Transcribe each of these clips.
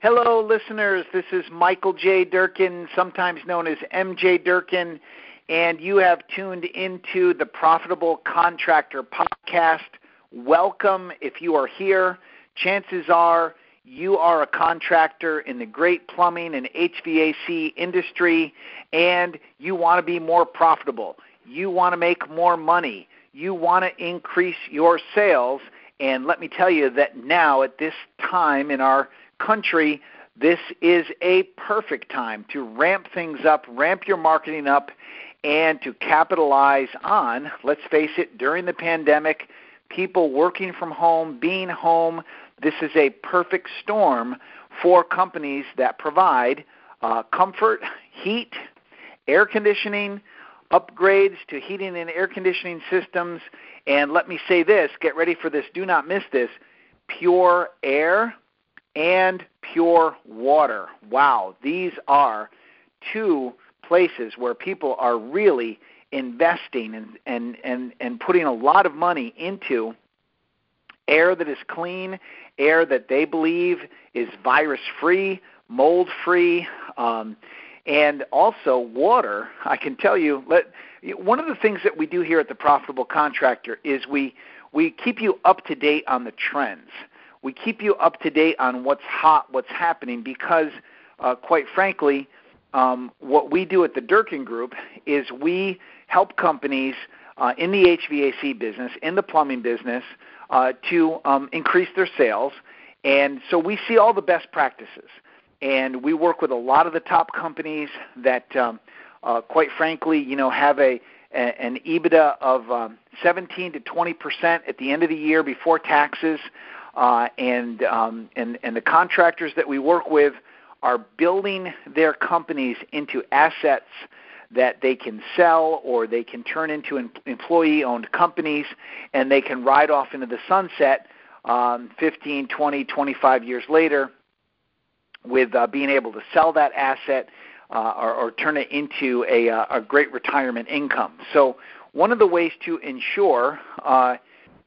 Hello, listeners. This is Michael J. Durkin, sometimes known as MJ Durkin, and you have tuned into the Profitable Contractor Podcast. Welcome if you are here. Chances are you are a contractor in the great plumbing and HVAC industry, and you want to be more profitable. You want to make more money. You want to increase your sales. And let me tell you that now, at this time in our country, this is a perfect time to ramp things up, ramp your marketing up, and to capitalize on, let's face it, during the pandemic, people working from home, being home. This is a perfect storm for companies that provide uh, comfort, heat, air conditioning, upgrades to heating and air conditioning systems. And let me say this get ready for this, do not miss this pure air and pure water. Wow, these are two places where people are really investing and, and, and, and putting a lot of money into air that is clean, air that they believe is virus free, mold free, um, and also water. I can tell you, let, one of the things that we do here at the Profitable Contractor is we, we keep you up to date on the trends we keep you up to date on what's hot, what's happening, because uh, quite frankly, um, what we do at the Durkin Group is we help companies uh, in the HVAC business, in the plumbing business, uh, to um, increase their sales. And so we see all the best practices. And we work with a lot of the top companies that, um, uh, quite frankly, you know, have a, a an EBITDA of um, 17 to 20 percent at the end of the year before taxes uh, and, um, and, and the contractors that we work with are building their companies into assets that they can sell or they can turn into employee owned companies and they can ride off into the sunset um, 15, 20, 25 years later with uh, being able to sell that asset uh, or, or, turn it into a, uh, a, great retirement income. So, one of the ways to ensure uh,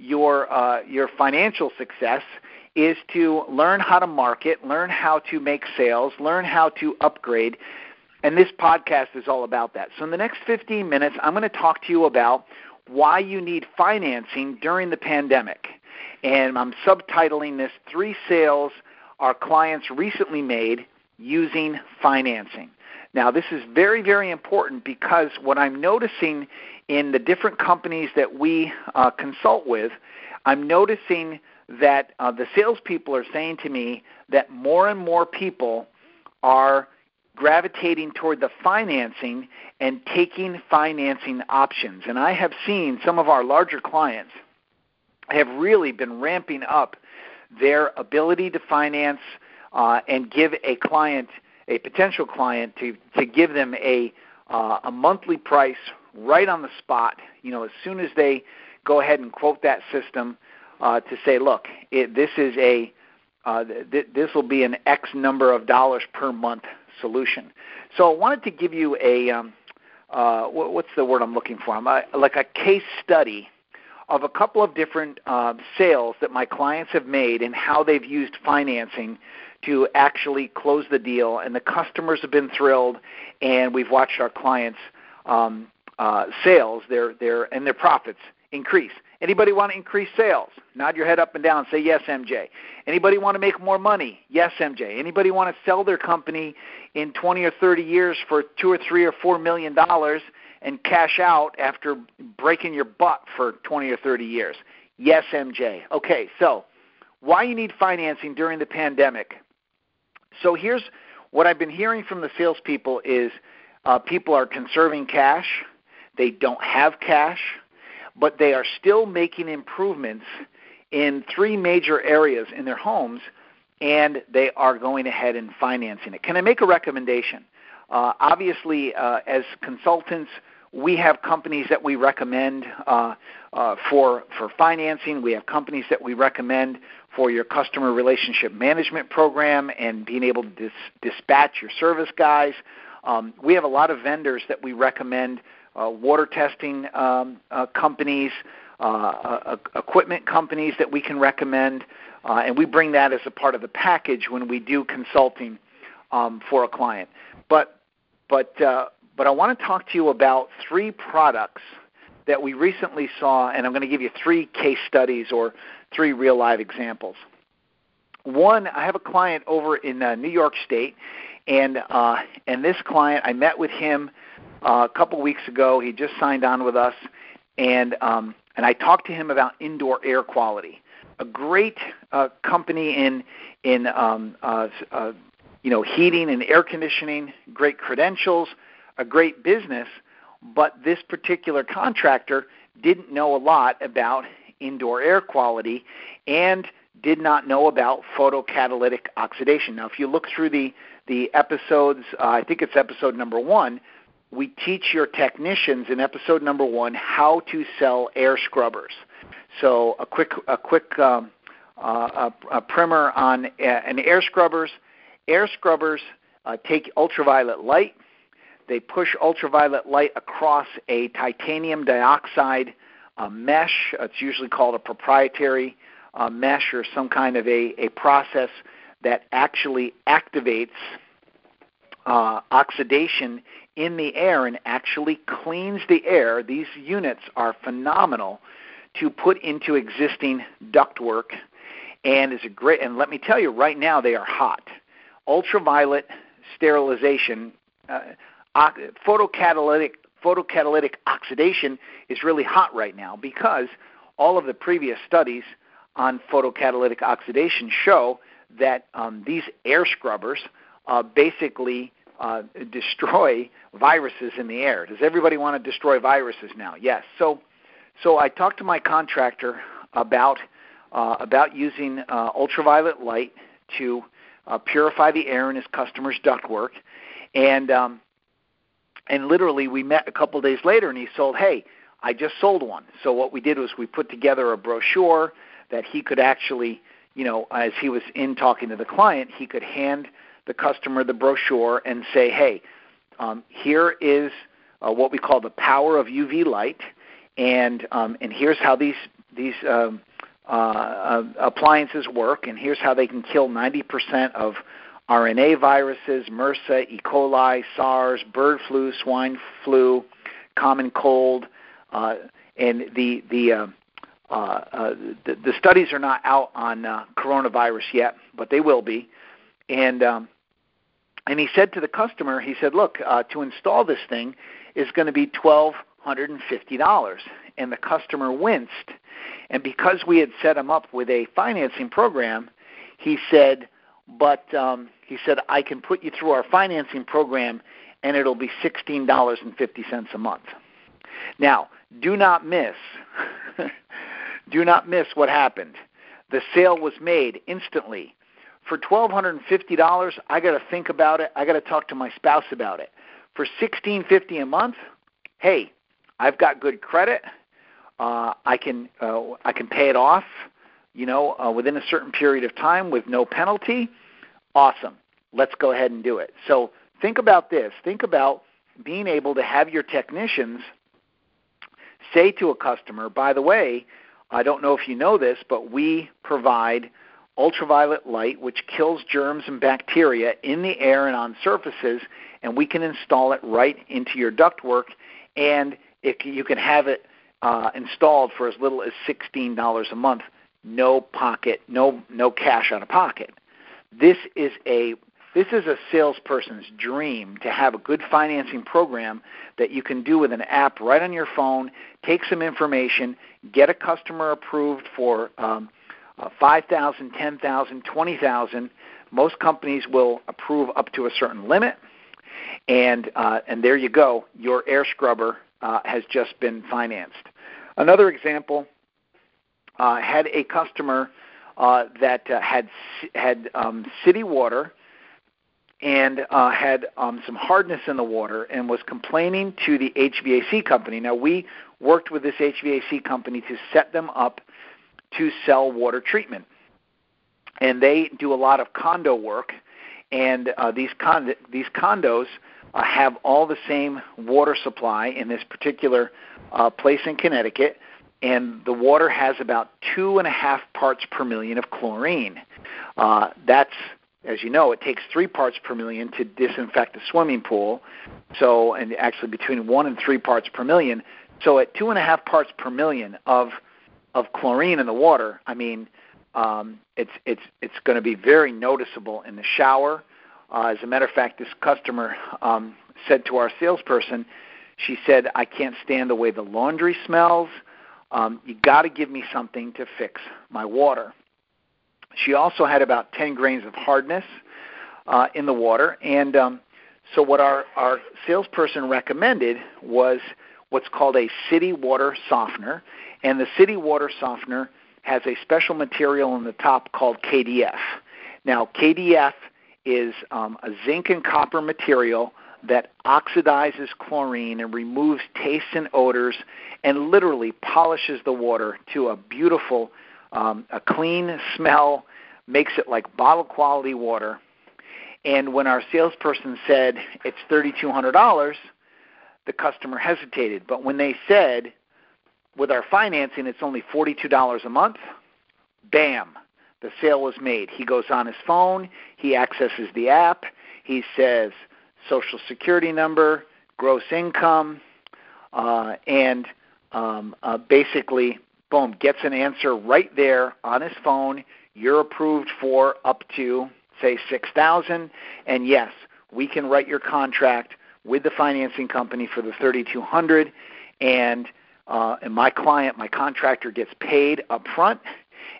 your uh, your financial success is to learn how to market, learn how to make sales, learn how to upgrade. And this podcast is all about that. So in the next 15 minutes, I'm going to talk to you about why you need financing during the pandemic. And I'm subtitling this Three Sales Our Clients Recently Made Using Financing. Now, this is very, very important because what I'm noticing in the different companies that we uh, consult with, I'm noticing that uh, the salespeople are saying to me that more and more people are gravitating toward the financing and taking financing options. And I have seen some of our larger clients have really been ramping up their ability to finance uh, and give a client, a potential client, to, to give them a, uh, a monthly price right on the spot. You know, as soon as they go ahead and quote that system uh, to say, look, it, this is a uh, th- this will be an X number of dollars per month solution. So I wanted to give you a um, uh, what's the word I'm looking for? I'm, uh, like a case study of a couple of different uh, sales that my clients have made and how they've used financing to actually close the deal, and the customers have been thrilled, and we've watched our clients um, uh, sales, their their and their profits increase. Anybody want to increase sales? Nod your head up and down. Say yes, MJ. Anybody want to make more money? Yes, MJ. Anybody want to sell their company in 20 or 30 years for two or three or four million dollars and cash out after breaking your butt for 20 or 30 years? Yes, MJ. Okay, so why you need financing during the pandemic? So here's what I've been hearing from the salespeople is uh, people are conserving cash they don't have cash, but they are still making improvements in three major areas in their homes, and they are going ahead and financing it. Can I make a recommendation? Uh, obviously, uh, as consultants, we have companies that we recommend uh, uh, for for financing. We have companies that we recommend for your customer relationship management program and being able to dis- dispatch your service guys. Um, we have a lot of vendors that we recommend uh, water testing um, uh, companies, uh, equipment companies that we can recommend, uh, and we bring that as a part of the package when we do consulting um, for a client. But but uh, but I want to talk to you about three products that we recently saw, and I'm going to give you three case studies or three real live examples. One, I have a client over in uh, New York State, and uh, and this client, I met with him uh, a couple weeks ago. He just signed on with us, and um, and I talked to him about indoor air quality. A great uh, company in in um, uh, uh, you know heating and air conditioning, great credentials, a great business, but this particular contractor didn't know a lot about indoor air quality and did not know about photocatalytic oxidation. Now, if you look through the the episodes, uh, I think it's episode number one. We teach your technicians in episode number one how to sell air scrubbers. So a quick a quick um, uh, a, a, primer on uh, an air scrubbers. Air scrubbers uh, take ultraviolet light. They push ultraviolet light across a titanium dioxide uh, mesh. It's usually called a proprietary uh, mesh or some kind of a, a process that actually activates uh, oxidation in the air and actually cleans the air. These units are phenomenal to put into existing ductwork and is a great and let me tell you right now they are hot. Ultraviolet sterilization uh, photocatalytic photocatalytic oxidation is really hot right now because all of the previous studies on photocatalytic oxidation show that um, these air scrubbers uh, basically uh, destroy viruses in the air. Does everybody want to destroy viruses now? Yes. So, so I talked to my contractor about uh, about using uh, ultraviolet light to uh, purify the air in his customer's ductwork, and um, and literally we met a couple days later, and he sold. Hey, I just sold one. So what we did was we put together a brochure that he could actually, you know, as he was in talking to the client, he could hand the customer the brochure and say, hey, um, here is uh, what we call the power of UV light, and um, and here's how these these um, uh, uh, appliances work, and here's how they can kill 90% of RNA viruses, MRSA, E. coli, SARS, bird flu, swine flu, common cold, uh, and the the uh, uh, the, the studies are not out on coronavirus yet, but they will be. And um, and he said to the customer, he said, "Look, uh, to install this thing is going to be twelve hundred and fifty dollars." And the customer winced. And because we had set him up with a financing program, he said, "But um, he said I can put you through our financing program, and it'll be sixteen dollars and fifty cents a month." Now, do not miss Do not miss what happened. The sale was made instantly. For $1,250, I got to think about it. I got to talk to my spouse about it. For 1,650 a month, hey, I've got good credit. Uh, I can uh, I can pay it off, you know, uh, within a certain period of time with no penalty. Awesome. Let's go ahead and do it. So think about this. Think about being able to have your technicians say to a customer, by the way, I don't know if you know this, but we provide ultraviolet light which kills germs and bacteria in the air and on surfaces, and we can install it right into your ductwork, and it, you can have it uh, installed for as little as $16 a month, no pocket, no no cash out of pocket. This is a this is a salesperson's dream to have a good financing program that you can do with an app right on your phone, take some information, get a customer approved for um, uh, 5,000, 10,000, 20,000. Most companies will approve up to a certain limit, and uh, and there you go. Your air scrubber uh, has just been financed. Another example uh, had a customer uh, that uh, had had um, city water and uh, had um, some hardness in the water and was complaining to the HVAC company. Now, we worked with this HVAC company to set them up to sell water treatment. And they do a lot of condo work, and uh, these, these condos uh, have all the same water supply in this particular uh, place in Connecticut. and the water has about two and a half parts per million of chlorine. Uh, that's as you know, it takes three parts per million to disinfect a swimming pool. So, and actually between one and three parts per million. So, at two and a half parts per million of of chlorine in the water, I mean, um, it's it's it's going to be very noticeable in the shower. Uh, as a matter of fact, this customer um, said to our salesperson, she said, "I can't stand the way the laundry smells. Um, you got to give me something to fix my water." She also had about 10 grains of hardness uh, in the water, and um, so what our our salesperson recommended was what's called a city water softener, and the city water softener has a special material on the top called KDF. Now, KDF is um, a zinc and copper material that oxidizes chlorine and removes tastes and odors and literally polishes the water to a beautiful, um, a clean smell, makes it like bottle quality water. And when our salesperson said it's $3,200, the customer hesitated. But when they said with our financing, it's only $42 a month. Bam, the sale was made. He goes on his phone, he accesses the app, he says social security number, gross income, uh, and um, uh, basically, boom, gets an answer right there on his phone. You're approved for up to say 6000 and yes, we can write your contract with the financing company for the 3200 and uh, and my client, my contractor, gets paid up front,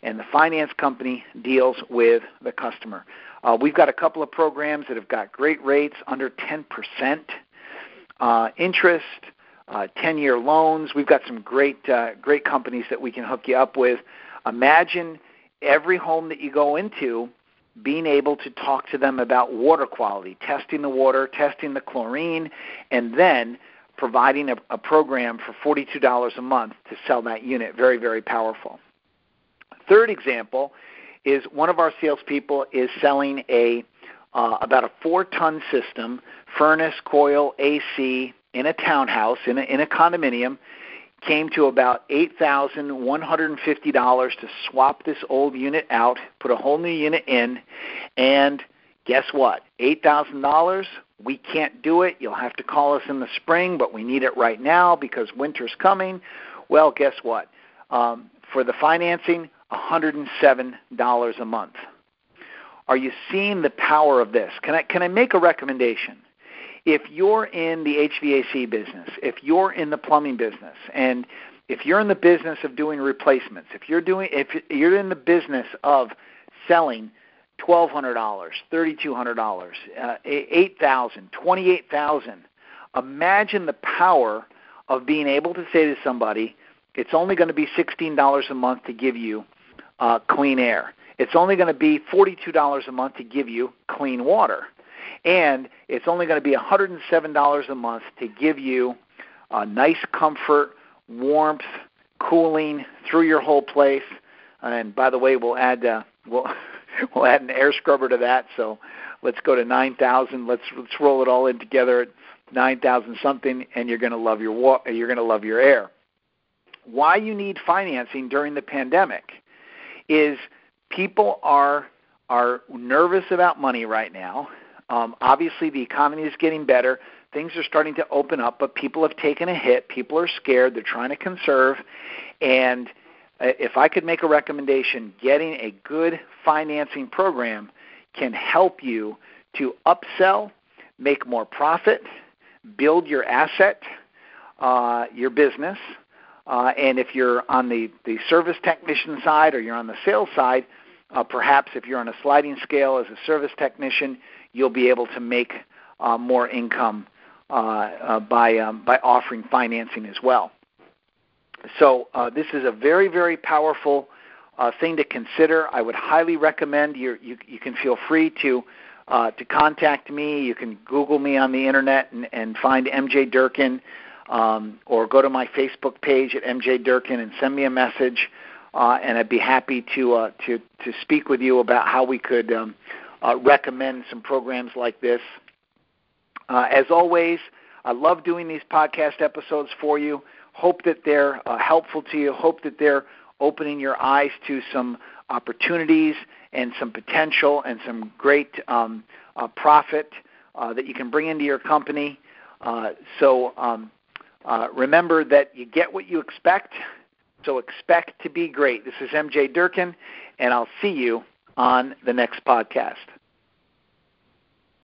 and the finance company deals with the customer. Uh, we've got a couple of programs that have got great rates under 10% uh, interest, uh, 10-year loans. We've got some great uh, great companies that we can hook you up with. Imagine every home that you go into being able to talk to them about water quality, testing the water, testing the chlorine, and then providing a, a program for $42 a month to sell that unit. Very, very powerful. Third example is one of our salespeople is selling a uh, about a four-ton system, furnace, coil, AC, in a townhouse, in a, in a condominium. Came to about eight thousand one hundred and fifty dollars to swap this old unit out, put a whole new unit in, and guess what? Eight thousand dollars we can't do it. You'll have to call us in the spring, but we need it right now because winter's coming. Well, guess what? Um, for the financing, $107 a month. Are you seeing the power of this? Can I, can I make a recommendation? If you're in the HVAC business, if you're in the plumbing business, and if you're in the business of doing replacements, if you're doing if you're in the business of selling $1,200, $3,200, uh, $8,000, $28,000. Imagine the power of being able to say to somebody, it's only going to be $16 a month to give you uh, clean air. It's only going to be $42 a month to give you clean water. And it's only going to be $107 a month to give you a nice comfort, warmth, cooling through your whole place. And by the way, we'll add uh, we'll we'll add an air scrubber to that. So let's go to 9,000. Let's let's roll it all in together at 9,000 something, and you're going to love your wa- you're going to love your air. Why you need financing during the pandemic is people are are nervous about money right now. Um, obviously, the economy is getting better. Things are starting to open up, but people have taken a hit. People are scared. They're trying to conserve, and if I could make a recommendation, getting a good financing program can help you to upsell, make more profit, build your asset, uh, your business. Uh, and if you're on the, the service technician side or you're on the sales side, uh, perhaps if you're on a sliding scale as a service technician, you'll be able to make uh, more income uh, uh, by, um, by offering financing as well. So uh, this is a very, very powerful uh, thing to consider. I would highly recommend you. You, you can feel free to uh, to contact me. You can Google me on the internet and, and find MJ Durkin, um, or go to my Facebook page at MJ Durkin and send me a message. Uh, and I'd be happy to uh, to to speak with you about how we could um, uh, recommend some programs like this. Uh, as always, I love doing these podcast episodes for you Hope that they're uh, helpful to you. Hope that they're opening your eyes to some opportunities and some potential and some great um, uh, profit uh, that you can bring into your company. Uh, so um, uh, remember that you get what you expect. So expect to be great. This is MJ Durkin, and I'll see you on the next podcast.